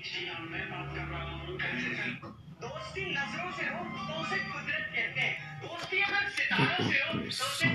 どうしてんなそのせいをどうせくずれてどうしてやがってたあせ